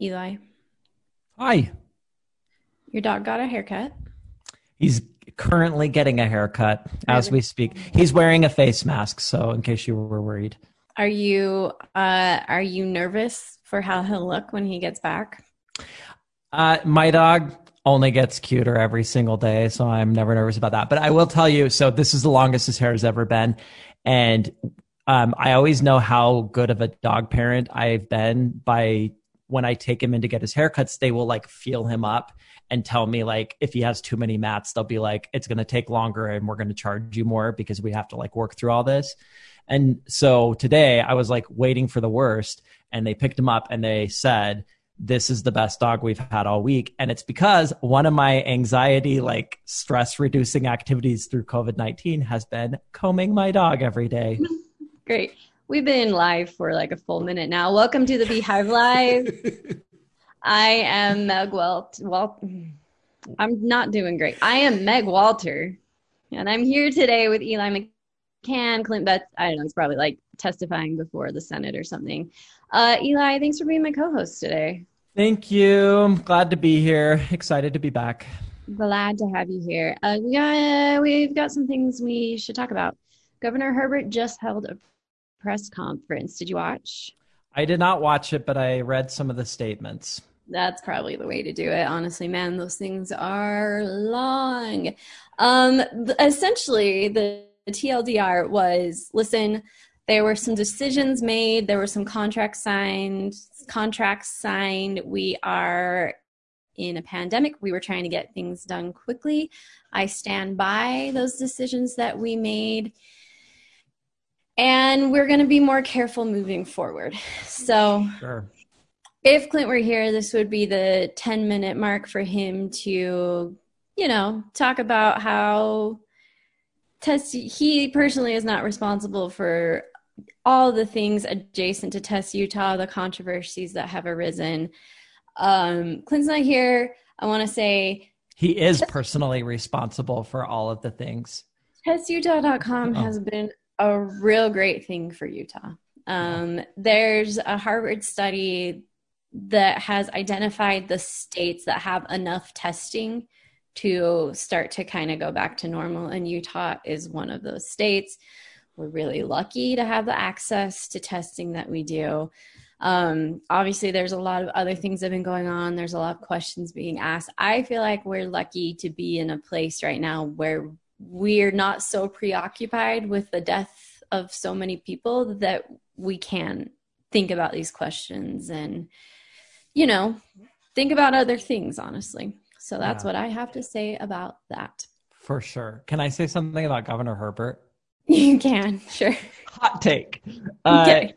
Eli, Hi. your dog got a haircut. He's currently getting a haircut as we speak. He's wearing a face mask, so in case you were worried. Are you uh are you nervous for how he'll look when he gets back? Uh, my dog only gets cuter every single day, so I'm never nervous about that. But I will tell you, so this is the longest his hair has ever been, and um, I always know how good of a dog parent I've been by when I take him in to get his haircuts. They will like feel him up and tell me like if he has too many mats, they'll be like, it's going to take longer and we're going to charge you more because we have to like work through all this. And so today I was like waiting for the worst, and they picked him up and they said this is the best dog we've had all week. And it's because one of my anxiety, like stress reducing activities through COVID 19 has been combing my dog every day. Great. We've been live for like a full minute now. Welcome to the Beehive Live. I am Meg Welt. Well, I'm not doing great. I am Meg Walter, and I'm here today with Eli McCann, Clint Betts. I don't know. It's probably like testifying before the Senate or something. Uh, Eli, thanks for being my co-host today. Thank you. I'm glad to be here. Excited to be back. Glad to have you here. Uh, we got we've got some things we should talk about. Governor Herbert just held a press conference. Did you watch? I did not watch it, but I read some of the statements. That's probably the way to do it. Honestly, man, those things are long. Um, essentially, the TLDR was listen. There were some decisions made. There were some contracts signed. Contracts signed. We are in a pandemic. We were trying to get things done quickly. I stand by those decisions that we made. And we're going to be more careful moving forward. So, Sure. if Clint were here, this would be the 10 minute mark for him to, you know, talk about how test he personally is not responsible for all the things adjacent to test utah the controversies that have arisen um clint's not here i want to say He is personally responsible for all of the things. testutah.com Oh. has been a real great thing for utah. Um, there's a harvard study that has identified the states that have enough testing to start to kind of go back to normal and utah is one of those states. We're really lucky to have the access to testing that we do. Um, obviously there's a lot of other things that have been going on. There's a lot of questions being asked. I feel like we're lucky to be in a place right now where we're not so preoccupied with the death of so many people that we can think about these questions and you know think about other things honestly so that's Yeah. what i have to say about that For sure. Can I say something about Governor Herbert? you can sure Hot take. Uh, Okay.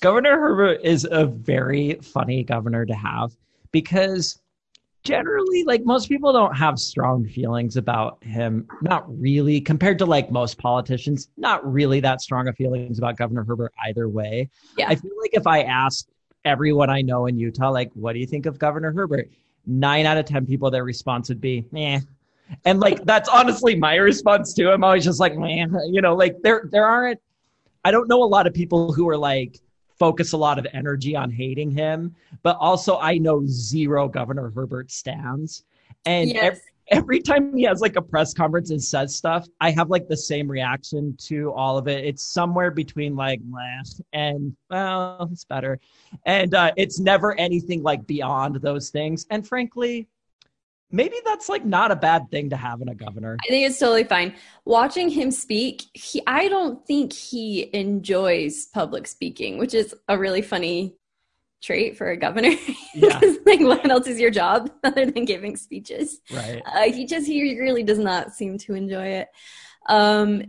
Governor Herbert is a very funny governor to have because generally, like most people don't have strong feelings about him. Not really, compared to like most politicians, not really that strong of feelings about Governor Herbert either way. Yeah. I feel like if I asked everyone I know in Utah, like, what do you think of Governor Herbert? Nine out of 10 people, their response would be, eh. And like, that's honestly my response too. I'm always just like, man, you know, like there, there aren't, I don't know a lot of people who are like focus a lot of energy on hating him, but also I know zero Governor Herbert stands. And yes ev- every time he has like a press conference and says stuff, I have like the same reaction to all of it. It's somewhere between like meh and well, it's better. And uh, it's never anything like beyond those things. And frankly, maybe that's like not a bad thing to have in a governor. I think it's totally fine. Watching him speak, he I don't think he enjoys public speaking, which is a really funny trait for a governor. Yeah. Like, what else is your job other than giving speeches? Right. Uh, he just he really does not seem to enjoy it. Um,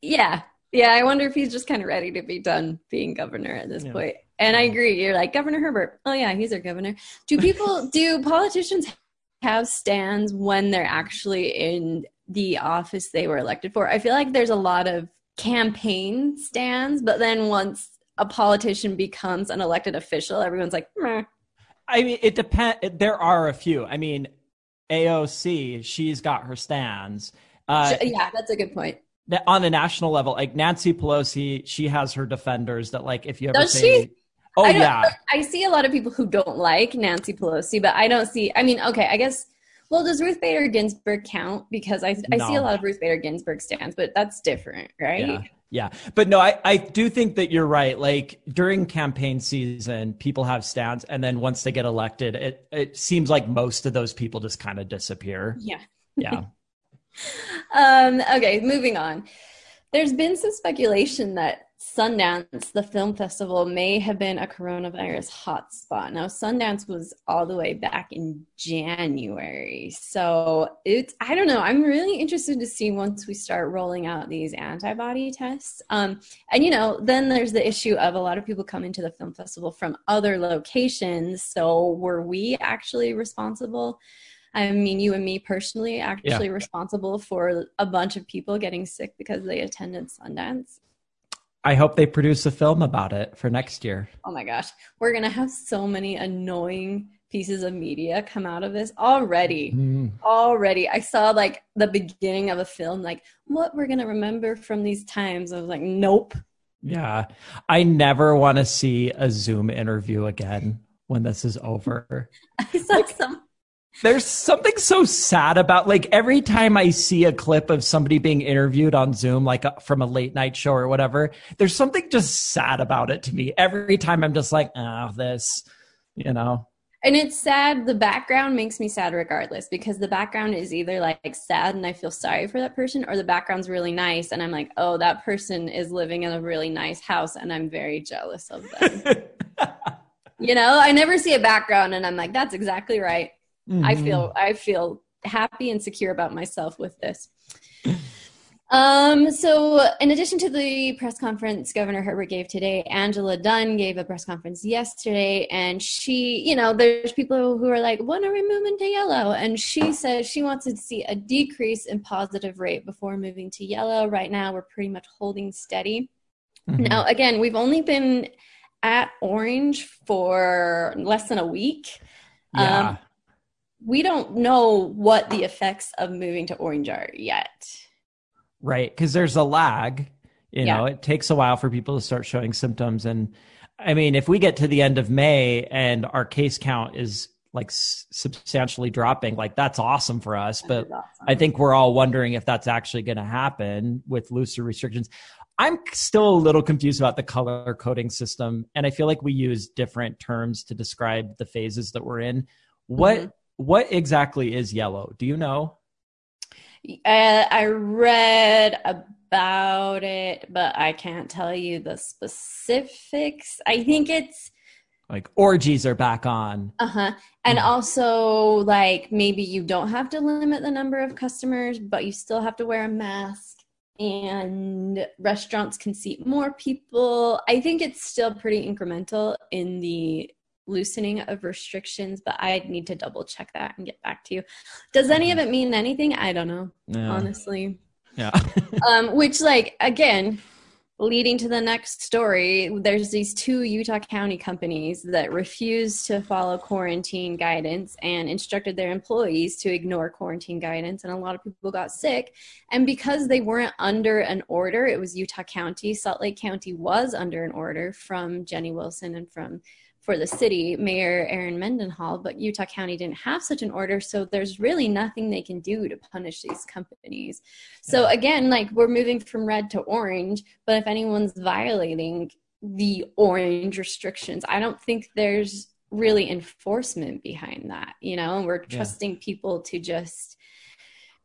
yeah, yeah. I wonder if he's just kind of ready to be done being governor at this Yeah. point. And I agree. You're like Governor Herbert. Oh yeah, he's our governor. Do people? do politicians have stands when they're actually in the office they were elected for? I feel like there's a lot of campaign stands, but then once a politician becomes an elected official, everyone's like, Meh. I mean, it depends. There are a few. I mean, AOC, she's got her stands. Uh, yeah, that's a good point. on a national level, like Nancy Pelosi, she has her defenders that, like, if you ever Does say, she? Oh I yeah. I see a lot of people who don't like Nancy Pelosi, but I don't see. I mean, okay, I guess. Well, does Ruth Bader Ginsburg count? Because I I see a lot of Ruth Bader Ginsburg stands, but that's different, right? Yeah. Yeah. But no, I, I do think that you're right. Like during campaign season, people have stands and then once they get elected, it, it seems like most of those people just kind of disappear. Yeah. Yeah. Um, okay, moving on. There's been some speculation that Sundance, the film festival, may have been a coronavirus hotspot. Now, Sundance was all the way back in January. So it's, I don't know. I'm really interested to see once we start rolling out these antibody tests. Um, and, you know, then there's the issue of a lot of people coming to the film festival from other locations. So were we actually responsible? I mean, you and me personally, actually responsible for a bunch of people getting sick because they attended Sundance. I hope they produce a film about it for next year. Oh my gosh, we're gonna have so many annoying pieces of media come out of this already. Mm. Already, I saw like the beginning of a film, like what we're gonna remember from these times. I was like, nope. Yeah. I never want to see a Zoom interview again when this is over. I saw some. There's something so sad about like every time I see a clip of somebody being interviewed on Zoom, like uh, from a late night show or whatever, there's something just sad about it to me. Every time I'm just like, oh, this, you know. And it's sad. The background makes me sad regardless because the background is either like sad and I feel sorry for that person, or the background's really nice and I'm like, oh, that person is living in a really nice house and I'm very jealous of them. you know, I never see a background and I'm like, that's exactly right. I Mhm. feel I feel happy and secure about myself with this. Um, so in addition to the press conference Governor Herbert gave today, Angela Dunn gave a press conference yesterday and she, you know, there's people who are like, when are we moving to yellow? And she says she wants to see a decrease in positive rate before moving to yellow. Right now we're pretty much holding steady. Mhm. Now, again, we've only been at orange for less than a week. yeah. Um, we don't know what the effects of moving to orange are yet. right. Because there's a lag. You Yeah. know, it takes a while for people to start showing symptoms. And I mean, if we get to the end of May and our case count is like s- substantially dropping, like that's awesome for us. But awesome. I think we're all wondering if that's actually going to happen with looser restrictions. I'm still a little confused about the color coding system, and I feel like we use different terms to describe the phases that we're in. What Mhm. What exactly is yellow? Do you know? Uh, I read about it, but I can't tell you the specifics. I think it's Like orgies are back on. uh huh, and Mhm. also like maybe you don't have to limit the number of customers, but you still have to wear a mask. And restaurants can seat more people. I think it's still pretty incremental in the loosening of restrictions, but I need to double check that and get back to you. Does any of it mean anything? I don't know, Yeah. honestly. Yeah. um, which like again leading to the next story there's these two utah county companies that refused to follow quarantine guidance and instructed their employees to ignore quarantine guidance and a lot of people got sick and because they weren't under an order it was utah county salt lake county was under an order from jenny wilson and from for the city, Mayor Erin Mendenhall, but Utah County didn't have such an order, so there's really nothing they can do to punish these companies. So again, like we're moving from red to orange, but if anyone's violating the orange restrictions, I don't think there's really enforcement behind that, you know, and we're Yeah. trusting people to just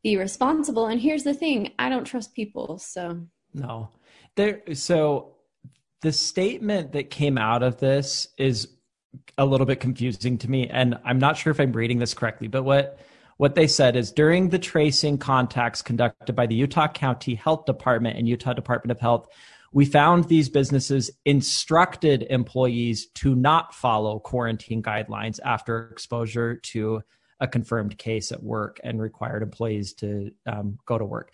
be responsible. And here's the thing, I don't trust people, so No. There so the statement that came out of this is a little bit confusing to me and I'm not sure if I'm reading this correctly, but what what they said is during the tracing contacts conducted by the Utah County Health Department and Utah Department of Health, we found these businesses instructed employees to not follow quarantine guidelines after exposure to a confirmed case at work and required employees to um, go to work.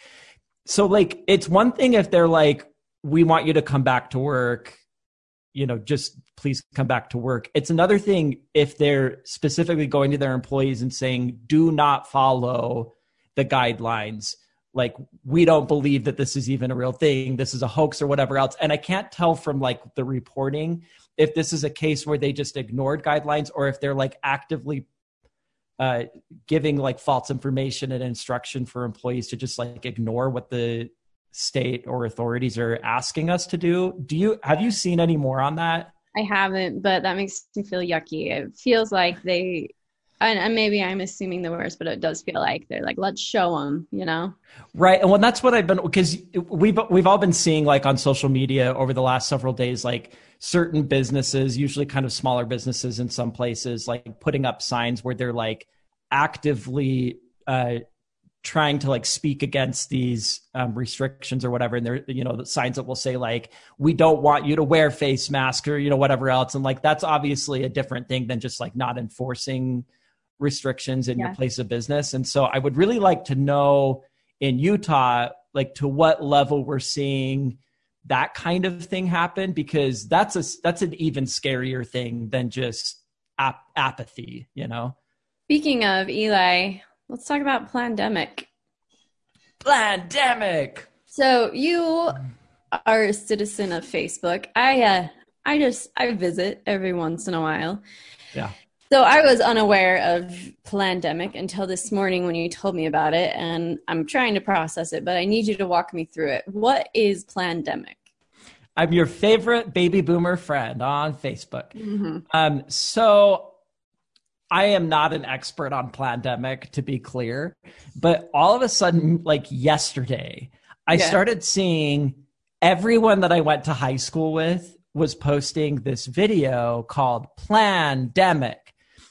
So, like, it's one thing if they're like, we want you to come back to work, you know, just please come back to work. It's another thing if they're specifically going to their employees and saying, do not follow the guidelines. Like we don't believe that this is even a real thing. This is a hoax or whatever else. And i can't tell from like the reporting if this is a case where they just ignored guidelines or if they're like actively uh, giving like false information and instruction for employees to just like ignore what the state or authorities are asking us to do do you have you seen any more on that i haven't but that makes me feel yucky it feels like they and, maybe I'm assuming the worst, but it does feel like they're like, let's show them, you know? Right. And well, that's what I've been, because we've, we've all been seeing like on social media over the last several days, like certain businesses, usually kind of smaller businesses in some places, like putting up signs where they're like actively, uh, trying to like speak against these um, restrictions or whatever and there you know the signs that will say like we don't want you to wear face mask or you know whatever else and like that's obviously a different thing than just like not enforcing restrictions in yeah. your place of business. And so I would really like to know in Utah, like to what level we're seeing that kind of thing happen because that's a that's an even scarier thing than just ap- apathy, you know. Speaking of Eli, let's talk about Plandemic. Plandemic. So you are a citizen of Facebook. I uh I just I visit every once in a while. Yeah. So I was unaware of Plandemic until this morning when you told me about it, and I'm trying to process it. But I need you to walk me through it. What is Plandemic? I'm your favorite baby boomer friend on Facebook. Mm-hmm. Um, so I am not an expert on Plandemic, to be clear, but all of a sudden, like yesterday, I yeah. started seeing everyone that I went to high school with was posting this video called Plandemic.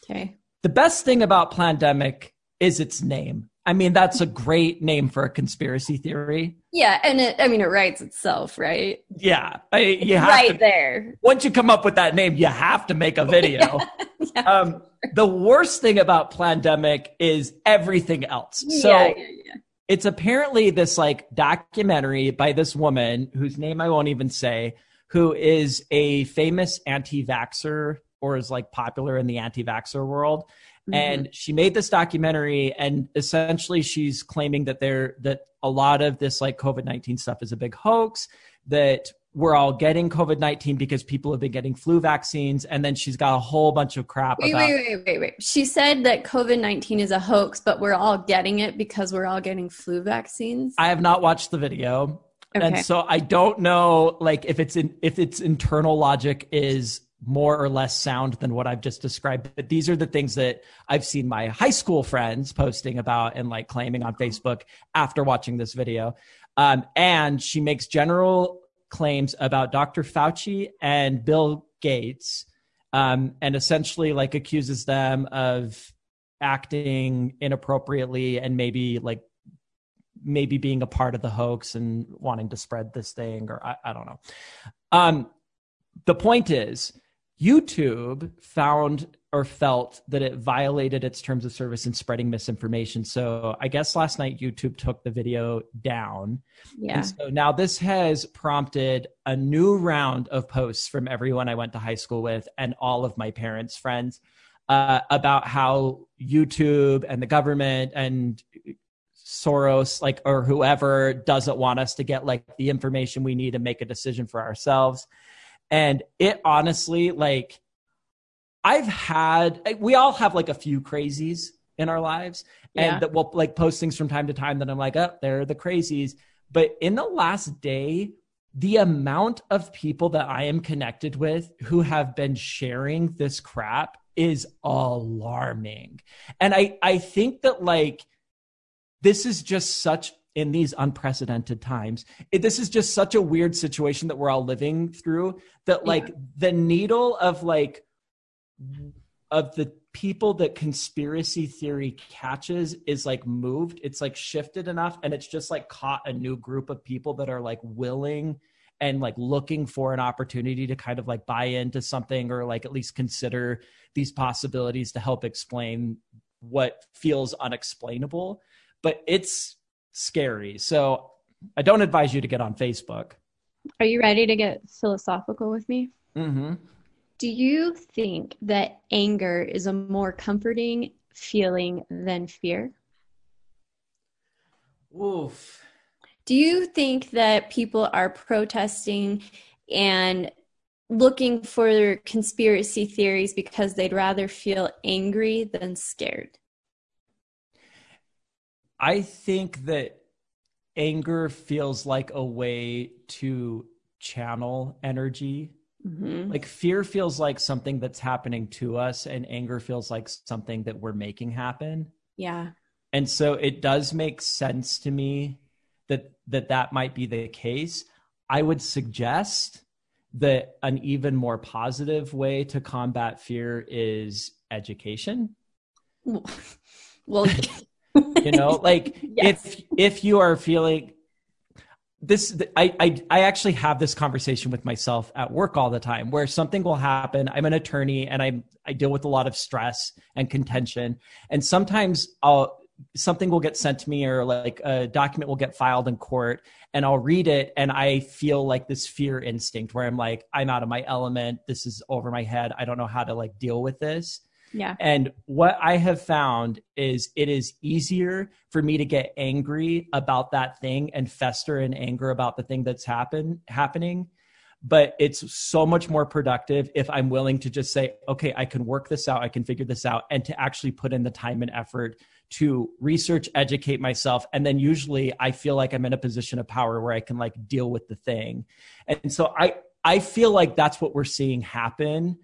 Okay. The best thing about Plandemic is its name. I mean, that's a great name for a conspiracy theory. Yeah, and it, I mean, it writes itself, right? Yeah, I, you have right to, there. Once you come up with that name, you have to make a video. yeah, yeah. Um, the worst thing about Plandemic is everything else. So yeah, yeah, it's apparently this like documentary by this woman whose name I won't even say, who is a famous anti-vaxxer or is like popular in the anti-vaxxer world. Mm-hmm. And she made this documentary and essentially she's claiming that there that a lot of this like COVID-19 stuff is a big hoax, that we're all getting COVID 19 because people have been getting flu vaccines. And then she's got a whole bunch of crap. Wait, about- wait, wait, wait, wait. She said that COVID 19 is a hoax, but we're all getting it because we're all getting flu vaccines. I have not watched the video. Okay. And so I don't know like if it's in if its internal logic is more or less sound than what I've just described. But these are the things that I've seen my high school friends posting about and like claiming on Facebook after watching this video. Um, and she makes general claims about Dr. Fauci and Bill Gates, um, and essentially like accuses them of acting inappropriately and maybe like maybe being a part of the hoax and wanting to spread this thing or I, I don't know. Um, the point is YouTube found or felt that it violated its terms of service in spreading misinformation. So I guess last night YouTube took the video down. Yeah. And so now this has prompted a new round of posts from everyone I went to high school with and all of my parents' friends uh, about how YouTube and the government and Soros, like, or whoever doesn't want us to get like the information we need to make a decision for ourselves. And it honestly, like, I've had, we all have like a few crazies in our lives and yeah. that we'll like post things from time to time that I'm like, oh, they're the crazies. But in the last day, the amount of people that I am connected with who have been sharing this crap is alarming. And I, I think that like, this is just such in these unprecedented times. It, this is just such a weird situation that we're all living through that like yeah. the needle of like of the people that conspiracy theory catches is like moved. It's like shifted enough and it's just like caught a new group of people that are like willing and like looking for an opportunity to kind of like buy into something or like at least consider these possibilities to help explain what feels unexplainable but it's scary. So I don't advise you to get on Facebook. Are you ready to get philosophical with me? Mm-hmm. Do you think that anger is a more comforting feeling than fear? Oof. Do you think that people are protesting and looking for conspiracy theories because they'd rather feel angry than scared? I think that anger feels like a way to channel energy. Mm-hmm. Like fear feels like something that's happening to us, and anger feels like something that we're making happen. Yeah. And so it does make sense to me that that that might be the case. I would suggest that an even more positive way to combat fear is education. Well, you know, like yes. if if you are feeling this I, I i actually have this conversation with myself at work all the time where something will happen i'm an attorney and i i deal with a lot of stress and contention and sometimes i'll something will get sent to me or like a document will get filed in court and I'll read it and I feel like this fear instinct where I'm like, I'm out of my element. This is over my head. I don't know how to like deal with this. Yeah. And what I have found is it is easier for me to get angry about that thing and fester in anger about the thing that's happen happening. But it's so much more productive if I'm willing to just say, okay, I can work this out, I can figure this out, and to actually put in the time and effort to research, educate myself. And then usually I feel like I'm in a position of power where I can like deal with the thing. And so I, I feel like that's what we're seeing happen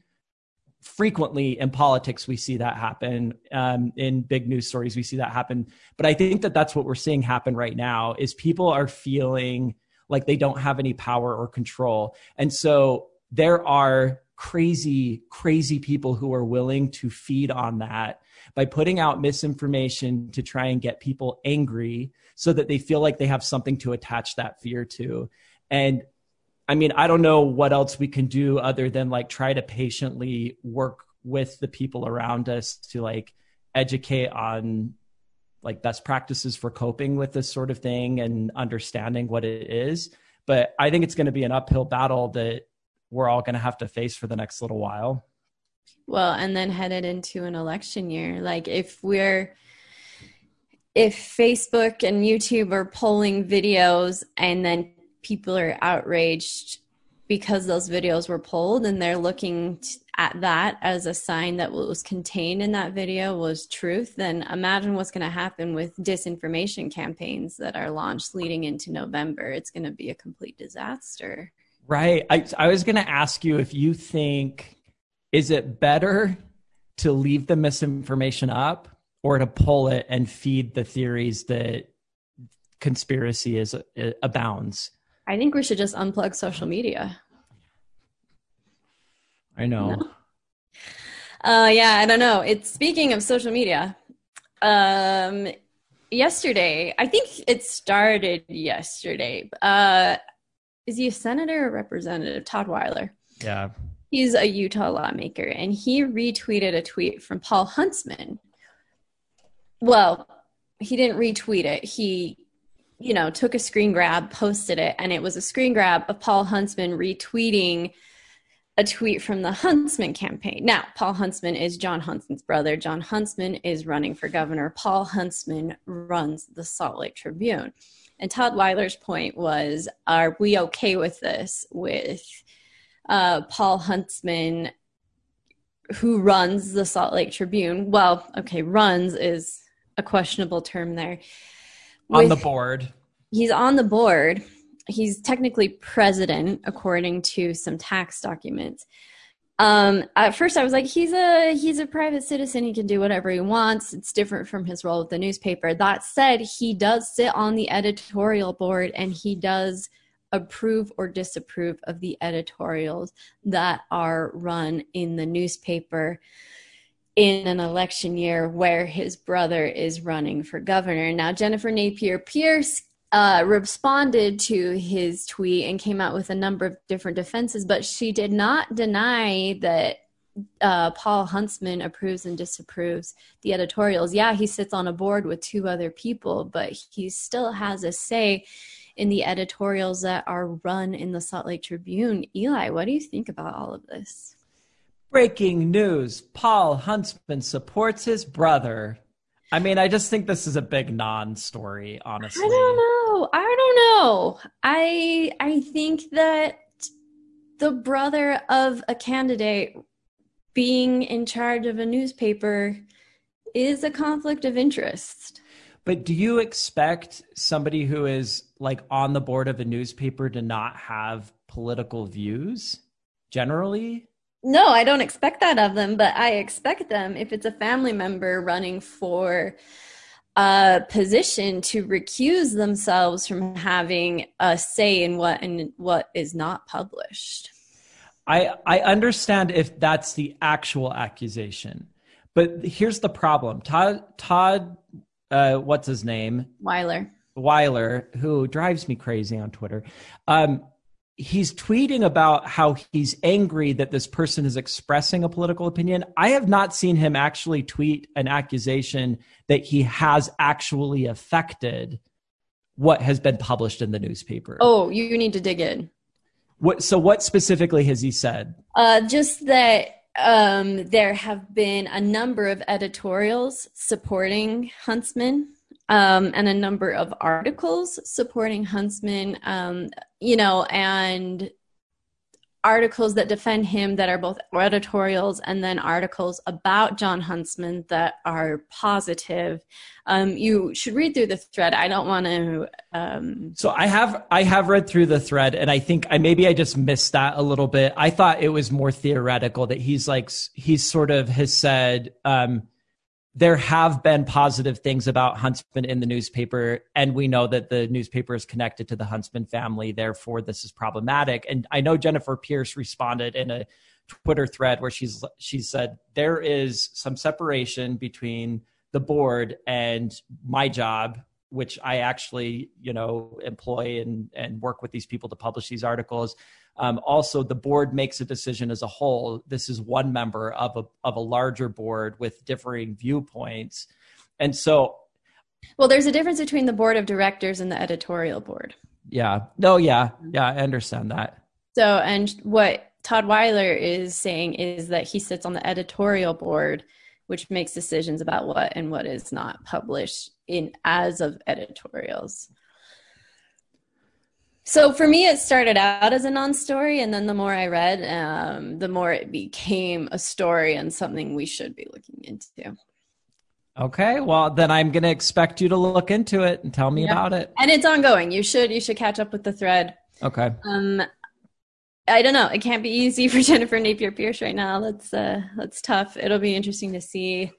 frequently in politics we see that happen. Um, in big news stories we see that happen. But i think that that's what we're seeing happen right now is people are feeling like they don't have any power or control. And so there are crazy crazy people who are willing to feed on that by putting out misinformation to try and get people angry so that they feel like they have something to attach that fear to. And I mean, I don't know what else we can do other than like try to patiently work with the people around us to like educate on like best practices for coping with this sort of thing and understanding what it is. But I think it's going to be an uphill battle that we're all going to have to face for the next little while. Well, and then headed into an election year. Like if we're if Facebook and YouTube are pulling videos and then people are outraged because those videos were pulled and they're looking at that as a sign that what was contained in that video was truth, then imagine what's going to happen with disinformation campaigns that are launched leading into November. It's going to be a complete disaster. Right. I, I was going to ask you if you think is it better to leave the misinformation up or to pull it and feed the theories that conspiracy is abounds i think we should just unplug social media i know no? uh yeah i don't know it's speaking of social media um yesterday i think it started yesterday uh is he a senator or representative todd weiler yeah He's a Utah lawmaker, and he retweeted a tweet from Paul Huntsman. Well, he didn't retweet it. He, you know, took a screen grab, posted it, and it was a screen grab of Paul Huntsman retweeting a tweet from the Huntsman campaign. Now, Paul Huntsman is John Huntsman's brother. John Huntsman is running for governor. Paul Huntsman runs the Salt Lake Tribune. And Todd Weiler's point was, are we okay with this? With uh, Paul Huntsman, who runs the Salt Lake Tribune. Well, okay, runs is a questionable term there. With, on the board. He's on the board. He's technically president, according to some tax documents. Um, at first, I was like, he's a he's a private citizen. He can do whatever he wants. It's different from his role with the newspaper. That said, he does sit on the editorial board, and he does approve or disapprove of the editorials that are run in the newspaper in an election year where his brother is running for governor. Now, Jennifer Napier Pearce uh, responded to his tweet and came out with a number of different defenses, but she did not deny that uh, Paul Huntsman approves and disapproves the editorials. Yeah, he sits on a board with two other people, but he still has a say in the editorials that are run in the Salt Lake Tribune. Eli, what do you think about all of this? Breaking news Paul Huntsman supports his brother. I mean, I just think this is a big non-story, honestly. I don't know. I don't know. I I think that the brother of a candidate being in charge of a newspaper is a conflict of interest. But do you expect somebody who is like on the board of a newspaper to not have political views generally? No, I don't expect that of them, but I expect them if it's a family member running for a position to recuse themselves from having a say in what and what is not published. I I understand if that's the actual accusation. But here's the problem. Todd Todd uh, what's his name? Weiler. Weiler, who drives me crazy on Twitter. Um, he's tweeting about how he's angry that this person is expressing a political opinion. I have not seen him actually tweet an accusation that he has actually affected what has been published in the newspaper. Oh, you need to dig in. What so what specifically has he said? Uh just that um there have been a number of editorials supporting Huntsman um, and a number of articles supporting Huntsman, um, you know, and articles that defend him that are both editorials and then articles about John Huntsman that are positive. Um, you should read through the thread. I don't want to. Um... So I have I have read through the thread, and I think I maybe I just missed that a little bit. I thought it was more theoretical that he's like he's sort of has said. Um, there have been positive things about Huntsman in the newspaper, and we know that the newspaper is connected to the Huntsman family. Therefore, this is problematic. And I know Jennifer Pearce responded in a Twitter thread where she's she said there is some separation between the board and my job, which I actually you know employ and and work with these people to publish these articles. Um, also, the board makes a decision as a whole. This is one member of a of a larger board with differing viewpoints, and so. Well, there's a difference between the board of directors and the editorial board. Yeah. No. Yeah. Yeah. I understand that. So, and what Todd Weiler is saying is that he sits on the editorial board, which makes decisions about what and what is not published in as of editorials. So for me, it started out as a non-story, and then the more I read, um, the more it became a story and something we should be looking into. Okay, well then I'm going to expect you to look into it and tell me yeah. about it. And it's ongoing. You should you should catch up with the thread. Okay. Um, I don't know. It can't be easy for Jennifer Napier Pearce right now. That's uh, that's tough. It'll be interesting to see.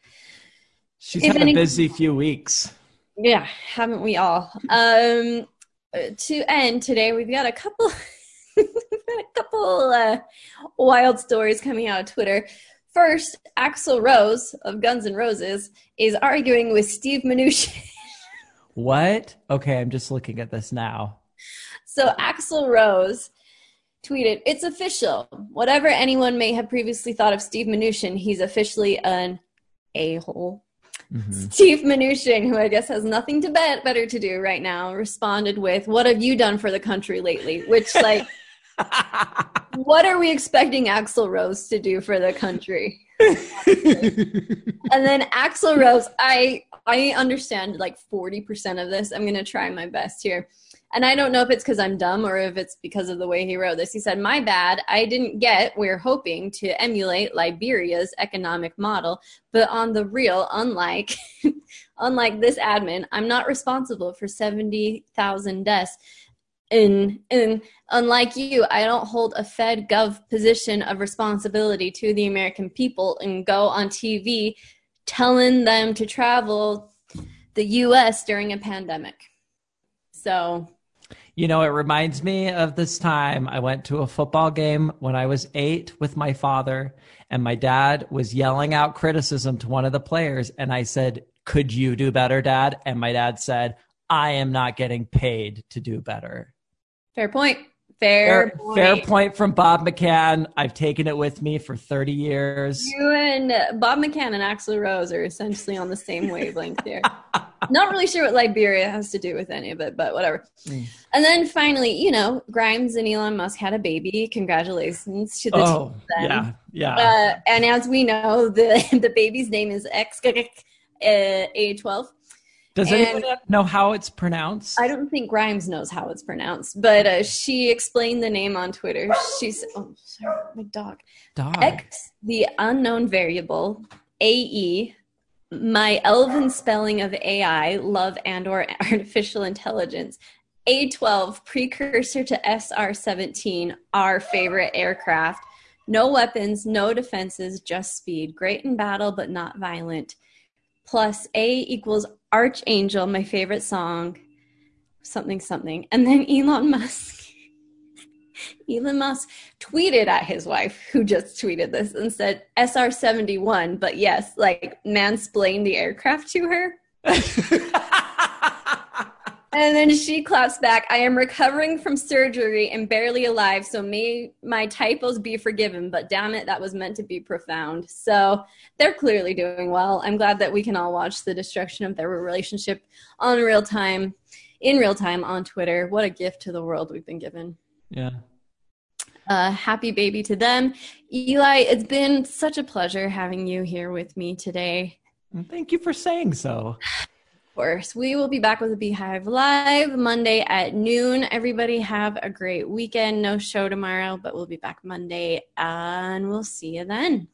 She's had any- a busy few weeks. Yeah, haven't we all? Um, to end today, we've got a couple, got a couple uh, wild stories coming out of Twitter. First, Axl Rose of Guns N' Roses is arguing with Steve Mnuchin. what? Okay, I'm just looking at this now. So Axl Rose tweeted, "It's official. Whatever anyone may have previously thought of Steve Mnuchin, he's officially an a-hole." Mm-hmm. Steve Mnuchin, who I guess has nothing to bet better to do right now, responded with, "What have you done for the country lately?" Which, like, what are we expecting Axl Rose to do for the country? and then Axl Rose, I I understand like forty percent of this. I'm gonna try my best here and I don't know if it's because I'm dumb or if it's because of the way he wrote this. He said, My bad, I didn't get we're hoping to emulate Liberia's economic model, but on the real, unlike unlike this admin, I'm not responsible for 70,000 deaths. And, unlike you, I don't hold a Fed Gov position of responsibility to the American people and go on TV telling them to travel the US during a pandemic. So you know, it reminds me of this time I went to a football game when I was eight with my father, and my dad was yelling out criticism to one of the players. And I said, Could you do better, dad? And my dad said, I am not getting paid to do better. Fair point. Fair, fair point. fair point from Bob McCann. I've taken it with me for 30 years. You and Bob McCann and Axl Rose are essentially on the same wavelength here. Not really sure what Liberia has to do with any of it, but whatever. Mm. And then finally, you know, Grimes and Elon Musk had a baby. Congratulations to the oh, Yeah, yeah. Uh, and as we know, the the baby's name is X uh, A12. Does And- anyone know how it's pronounced? I don't think Grimes knows how it's pronounced, but uh, she explained the name on Twitter. She's, oh, sorry, my dog. Dog. X, the unknown variable, AE, my elven spelling of AI, love and or artificial intelligence, A12, precursor to SR17, our favorite aircraft, no weapons, no defenses, just speed, great in battle but not violent, plus A equals Archangel, my favorite song, something something, and then Elon Musk. Elon Musk tweeted at his wife, who just tweeted this, and said SR 71, but yes, like mansplained the aircraft to her. And then she claps back, I am recovering from surgery and barely alive, so may my typos be forgiven, but damn it, that was meant to be profound. So they're clearly doing well. I'm glad that we can all watch the destruction of their relationship on real time, in real time on Twitter. What a gift to the world we've been given. yeah. Uh, happy baby to them. Eli, it's been such a pleasure having you here with me today. Thank you for saying so. Course, we will be back with a Beehive Live Monday at noon. Everybody have a great weekend. No show tomorrow, but we'll be back Monday and we'll see you then.